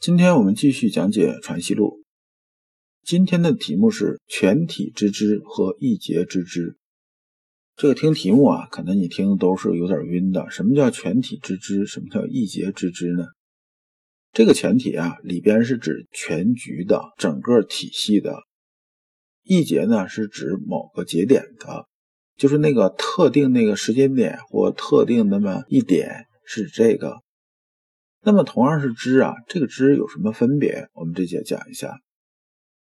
今天我们继续讲解《传习录》，今天的题目是“全体之知”和“一节之知”。这个听题目啊，可能你听都是有点晕的。什么叫“全体之知”？什么叫“一节之知”呢？这个全体啊，里边是指全局的整个体系的；一节呢，是指某个节点的，就是那个特定那个时间点或特定那么一点是这个。那么同样是知啊，这个知有什么分别？我们这节讲一下。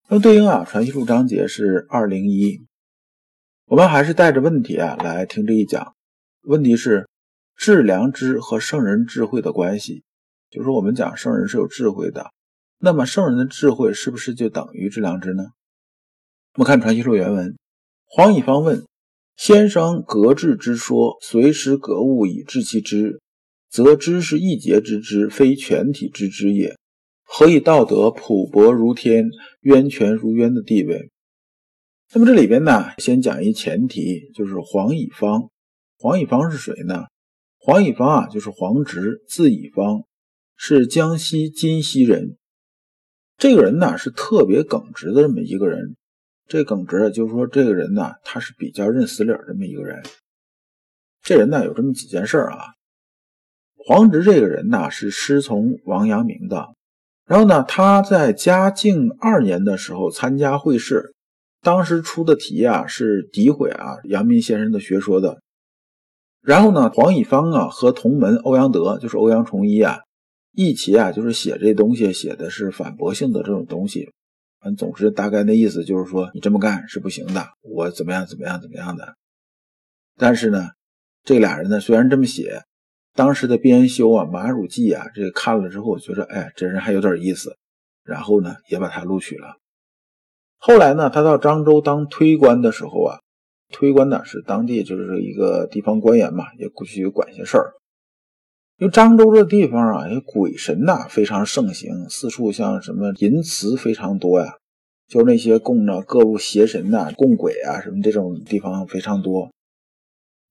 那么对应啊，《传习录》章节是二零一。我们还是带着问题啊来听这一讲。问题是致良知和圣人智慧的关系，就是说我们讲圣人是有智慧的，那么圣人的智慧是不是就等于致良知呢？我们看《传习录》原文：黄以方问先生：“格致之说，随时格物以致其知。”则知是一节之知，非全体之知也。何以道德普博如天，渊泉如渊的地位？那么这里边呢，先讲一前提，就是黄以方。黄以方是谁呢？黄以方啊，就是黄直，字以方，是江西金溪人。这个人呢，是特别耿直的这么一个人。这耿直就是说，这个人呢，他是比较认死理儿这么一个人。这人呢，有这么几件事啊。黄直这个人呢，是师从王阳明的。然后呢，他在嘉靖二年的时候参加会试，当时出的题啊是诋毁啊阳明先生的学说的。然后呢，黄以方啊和同门欧阳德，就是欧阳崇一啊，一起啊就是写这东西，写的是反驳性的这种东西。反正总之大概那意思就是说，你这么干是不行的，我怎么样怎么样怎么样的。但是呢，这俩人呢虽然这么写。当时的编修啊，马汝记啊，这个看了之后，觉得哎，这人还有点意思，然后呢，也把他录取了。后来呢，他到漳州当推官的时候啊，推官呢是当地就是一个地方官员嘛，也过去管些事儿。因为漳州这地方啊，鬼神呐非常盛行，四处像什么淫祠非常多呀，就那些供着各路邪神呐、供鬼啊什么这种地方非常多。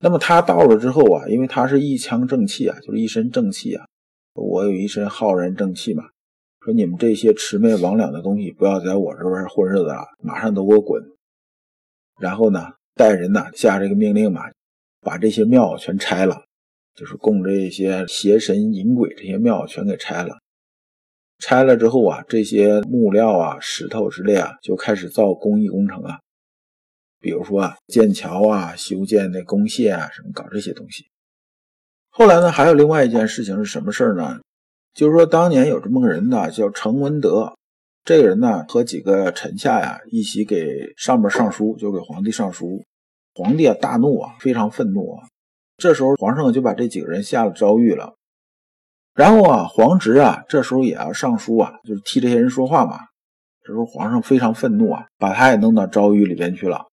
那么他到了之后啊，因为他是一腔正气啊，就是一身正气啊，我有一身浩然正气嘛。说你们这些魑魅魍魉的东西，不要在我这边混日子了，马上都给我滚！然后呢，带人呢下这个命令嘛，把这些庙全拆了，就是供这些邪神淫鬼这些庙全给拆了。拆了之后啊，这些木料啊、石头之类啊，就开始造公益工程啊。比如说啊，建桥啊，修建那公线啊，什么搞这些东西。后来呢，还有另外一件事情是什么事儿呢？就是说当年有这么个人呢，叫程文德。这个人呢，和几个臣下呀一起给上面上书，就给皇帝上书。皇帝啊大怒啊，非常愤怒啊。这时候皇上就把这几个人下了诏狱了。然后啊，皇侄啊这时候也要上书啊，就是替这些人说话嘛。这时候皇上非常愤怒啊，把他也弄到诏狱里边去了。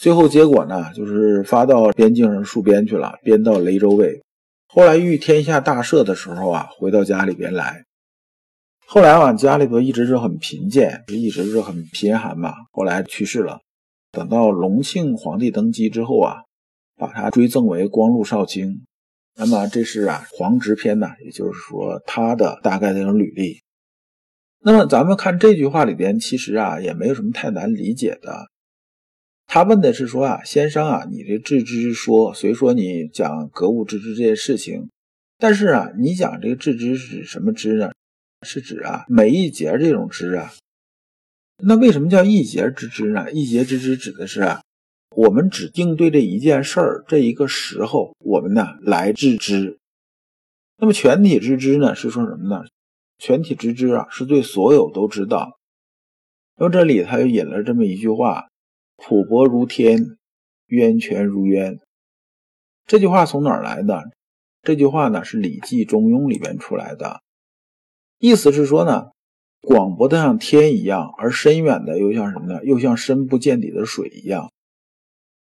最后结果呢，就是发到边境上戍边去了，边到雷州卫。后来遇天下大赦的时候啊，回到家里边来。后来啊，家里头一直是很贫贱，就一直是很贫寒嘛。后来去世了。等到隆庆皇帝登基之后啊，把他追赠为光禄少卿。那么这是啊皇侄篇呢，也就是说他的大概那种履历。那么咱们看这句话里边，其实啊也没有什么太难理解的。他问的是说啊，先生啊，你这致知说，虽说你讲格物致知这件事情，但是啊，你讲这个致知是什么知呢？是指啊每一节这种知啊。那为什么叫一节之知呢？一节之知指的是啊，我们只定对这一件事儿这一个时候，我们呢来致知。那么全体之知呢，是说什么呢？全体之知啊，是对所有都知道。那么这里他又引了这么一句话。普薄如天，渊泉如渊。这句话从哪儿来的？这句话呢是《礼记中庸》里边出来的。意思是说呢，广博的像天一样，而深远的又像什么呢？又像深不见底的水一样。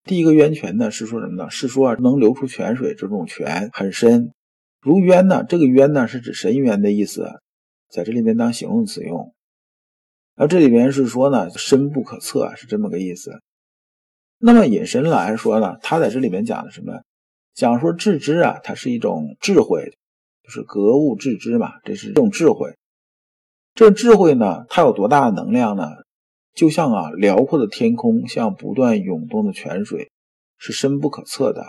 第一个渊泉呢，是说什么呢？是说能流出泉水，这种泉很深，如渊呢？这个渊呢，是指深渊的意思，在这里面当形容词用。而这里边是说呢，深不可测，是这么个意思。那么引申来说呢，他在这里面讲的什么？讲说致知啊，它是一种智慧，就是格物致知嘛，这是一种智慧。这智慧呢，它有多大的能量呢？就像啊，辽阔的天空，像不断涌动的泉水，是深不可测的。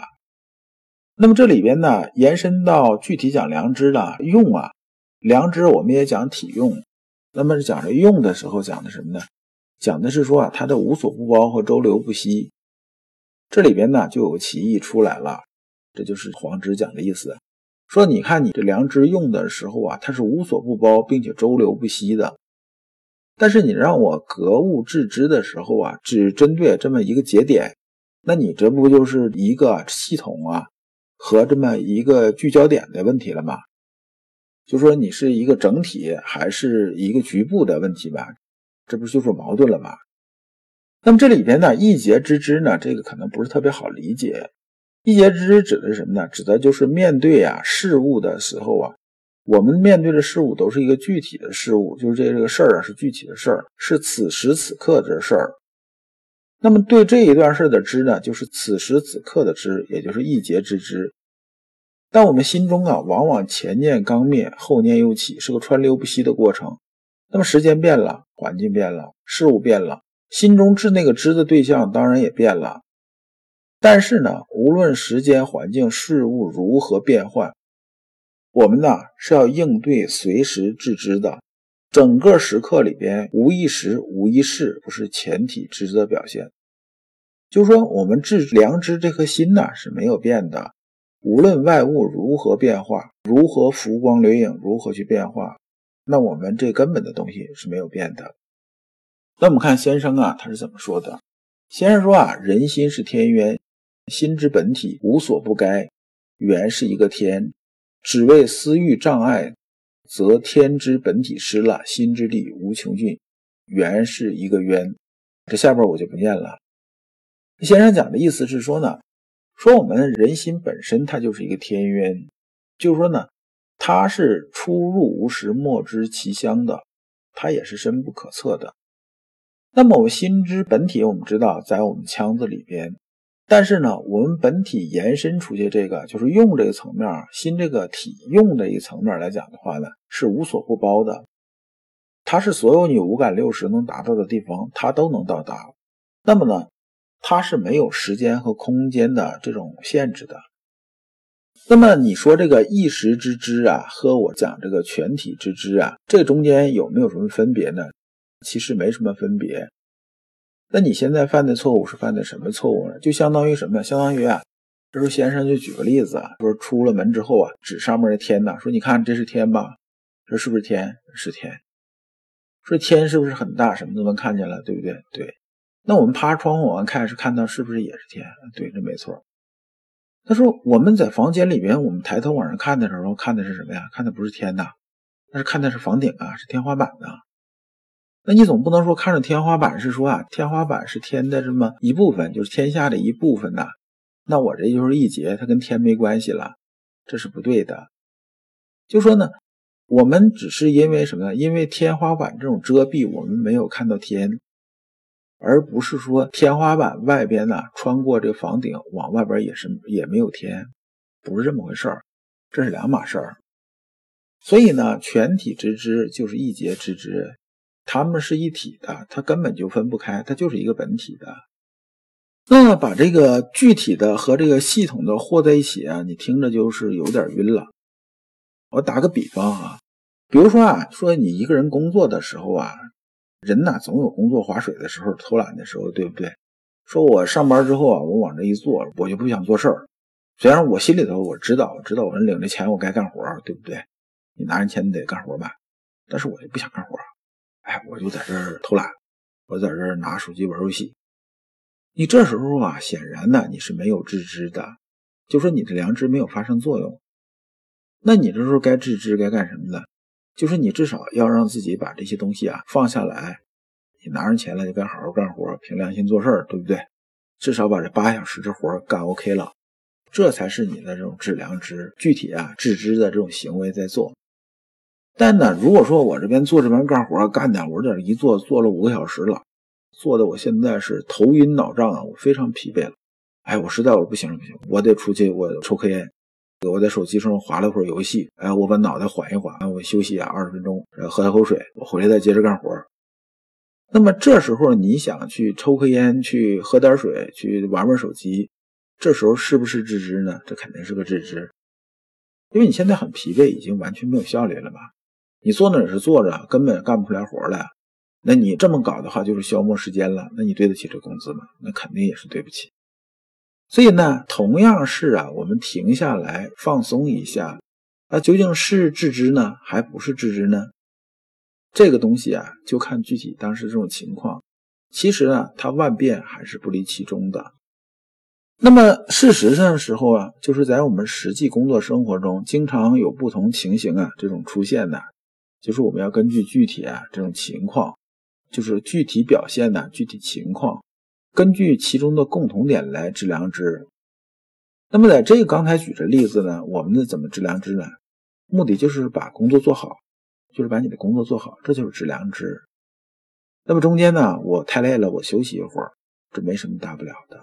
那么这里边呢，延伸到具体讲良知的用啊，良知我们也讲体用。那么讲这用的时候，讲的什么呢？讲的是说啊，它的无所不包和周流不息。这里边呢，就有个歧义出来了，这就是黄直讲的意思。说你看你这良知用的时候啊，它是无所不包，并且周流不息的。但是你让我格物致知的时候啊，只针对这么一个节点，那你这不就是一个系统啊和这么一个聚焦点的问题了吗？就说你是一个整体还是一个局部的问题吧？这不就是矛盾了吗？那么这里边呢，一节之知呢，这个可能不是特别好理解。一节之知指的是什么呢？指的就是面对啊事物的时候啊。我们面对的事物都是一个具体的事物，就是这这个事儿啊是具体的事儿，是此时此刻的事儿。那么对这一段事的知呢，就是此时此刻的知，也就是一节之知。但我们心中啊，往往前念刚灭，后念又起，是个川流不息的过程。那么时间变了，环境变了，事物变了，心中知那个知的对象当然也变了。但是呢，无论时间、环境、事物如何变换。我们呢是要应对随时致知的，整个时刻里边无一时无一事不是前体知的表现。就说，我们致良知这颗心呢是没有变的，无论外物如何变化，如何浮光掠影，如何去变化，那我们这根本的东西是没有变的。那我们看先生啊，他是怎么说的？先生说啊，人心是天渊，心之本体无所不该，原是一个天。只为私欲障碍，则天之本体失了，心之力无穷尽，原是一个渊。这下边我就不念了。先生讲的意思是说呢，说我们人心本身它就是一个天渊，就是说呢，它是出入无时，莫知其乡的，它也是深不可测的。那么我心之本体，我们知道在我们腔子里边。但是呢，我们本体延伸出去，这个就是用这个层面，心这个体用的一层面来讲的话呢，是无所不包的。它是所有你五感六识能达到的地方，它都能到达。那么呢，它是没有时间和空间的这种限制的。那么你说这个一时之知啊，和我讲这个全体之知啊，这中间有没有什么分别呢？其实没什么分别。那你现在犯的错误是犯的什么错误呢？就相当于什么？相当于啊，这时候先生就举个例子啊，说出了门之后啊，指上面的天呐，说你看这是天吧？这是不是天？是天。说天是不是很大？什么都能看见了，对不对？对。那我们趴窗户往外看，是看到是不是也是天？对，这没错。他说我们在房间里边，我们抬头往上看的时候，看的是什么呀？看的不是天呐，那是看的是房顶啊，是天花板呐。那你总不能说看着天花板是说啊，天花板是天的这么一部分，就是天下的一部分呐。那我这就是一节，它跟天没关系了，这是不对的。就说呢，我们只是因为什么呢？因为天花板这种遮蔽，我们没有看到天，而不是说天花板外边呢，穿过这个房顶往外边也是也没有天，不是这么回事儿，这是两码事儿。所以呢，全体之知就是一节之知。它们是一体的，它根本就分不开，它就是一个本体的。那把这个具体的和这个系统的和在一起啊，你听着就是有点晕了。我打个比方啊，比如说啊，说你一个人工作的时候啊，人呐总有工作划水的时候、偷懒的时候，对不对？说我上班之后啊，我往这一坐，我就不想做事儿。虽然我心里头我知道，我知道我领着钱我该干活，对不对？你拿人钱你得干活吧，但是我就不想干活。哎，我就在这儿偷懒，我在这儿拿手机玩游戏。你这时候啊，显然呢你是没有自知的，就说你的良知没有发生作用。那你这时候该自知该干什么呢？就是你至少要让自己把这些东西啊放下来，你拿上钱来就该好好干活，凭良心做事儿，对不对？至少把这八小时这活干 OK 了，这才是你的这种致良知，具体啊致知的这种行为在做。但呢，如果说我这边做这边干活干点，我这一坐坐了五个小时了，坐的我现在是头晕脑胀啊，我非常疲惫了。哎，我实在我不行了，不行，我得出去，我抽颗烟，我在手机上划了会儿游戏，哎，我把脑袋缓一缓，我休息啊二十分钟，喝点口水，我回来再接着干活。那么这时候你想去抽颗烟，去喝点水，去玩玩手机，这时候是不是致知呢？这肯定是个致知，因为你现在很疲惫，已经完全没有效率了吧？你坐那也是坐着，根本干不出来活来。那你这么搞的话，就是消磨时间了。那你对得起这工资吗？那肯定也是对不起。所以呢，同样是啊，我们停下来放松一下，那究竟是致知呢，还不是致知呢？这个东西啊，就看具体当时这种情况。其实呢，它万变还是不离其中的。那么事实上的时候啊，就是在我们实际工作生活中，经常有不同情形啊这种出现的。就是我们要根据具体啊这种情况，就是具体表现的具体情况，根据其中的共同点来知良知。那么在这个刚才举的例子呢，我们的怎么知良知呢？目的就是把工作做好，就是把你的工作做好，这就是知良知。那么中间呢，我太累了，我休息一会儿，这没什么大不了的。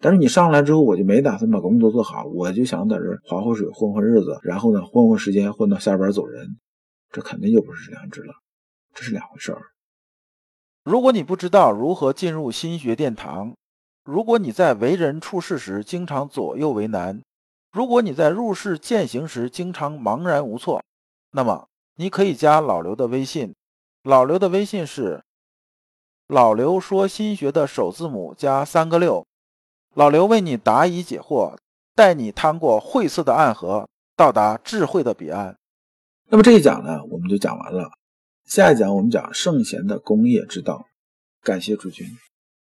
但是你上来之后，我就没打算把工作做好，我就想在这划划水，混混日子，然后呢，混混时间，混到下班走人。这肯定就不是良知了，这是两回事儿。如果你不知道如何进入心学殿堂，如果你在为人处事时经常左右为难，如果你在入世践行时经常茫然无措，那么你可以加老刘的微信。老刘的微信是老刘说心学的首字母加三个六。老刘为你答疑解惑，带你趟过晦涩的暗河，到达智慧的彼岸。那么这一讲呢，我们就讲完了。下一讲我们讲圣贤的功业之道。感谢诸君。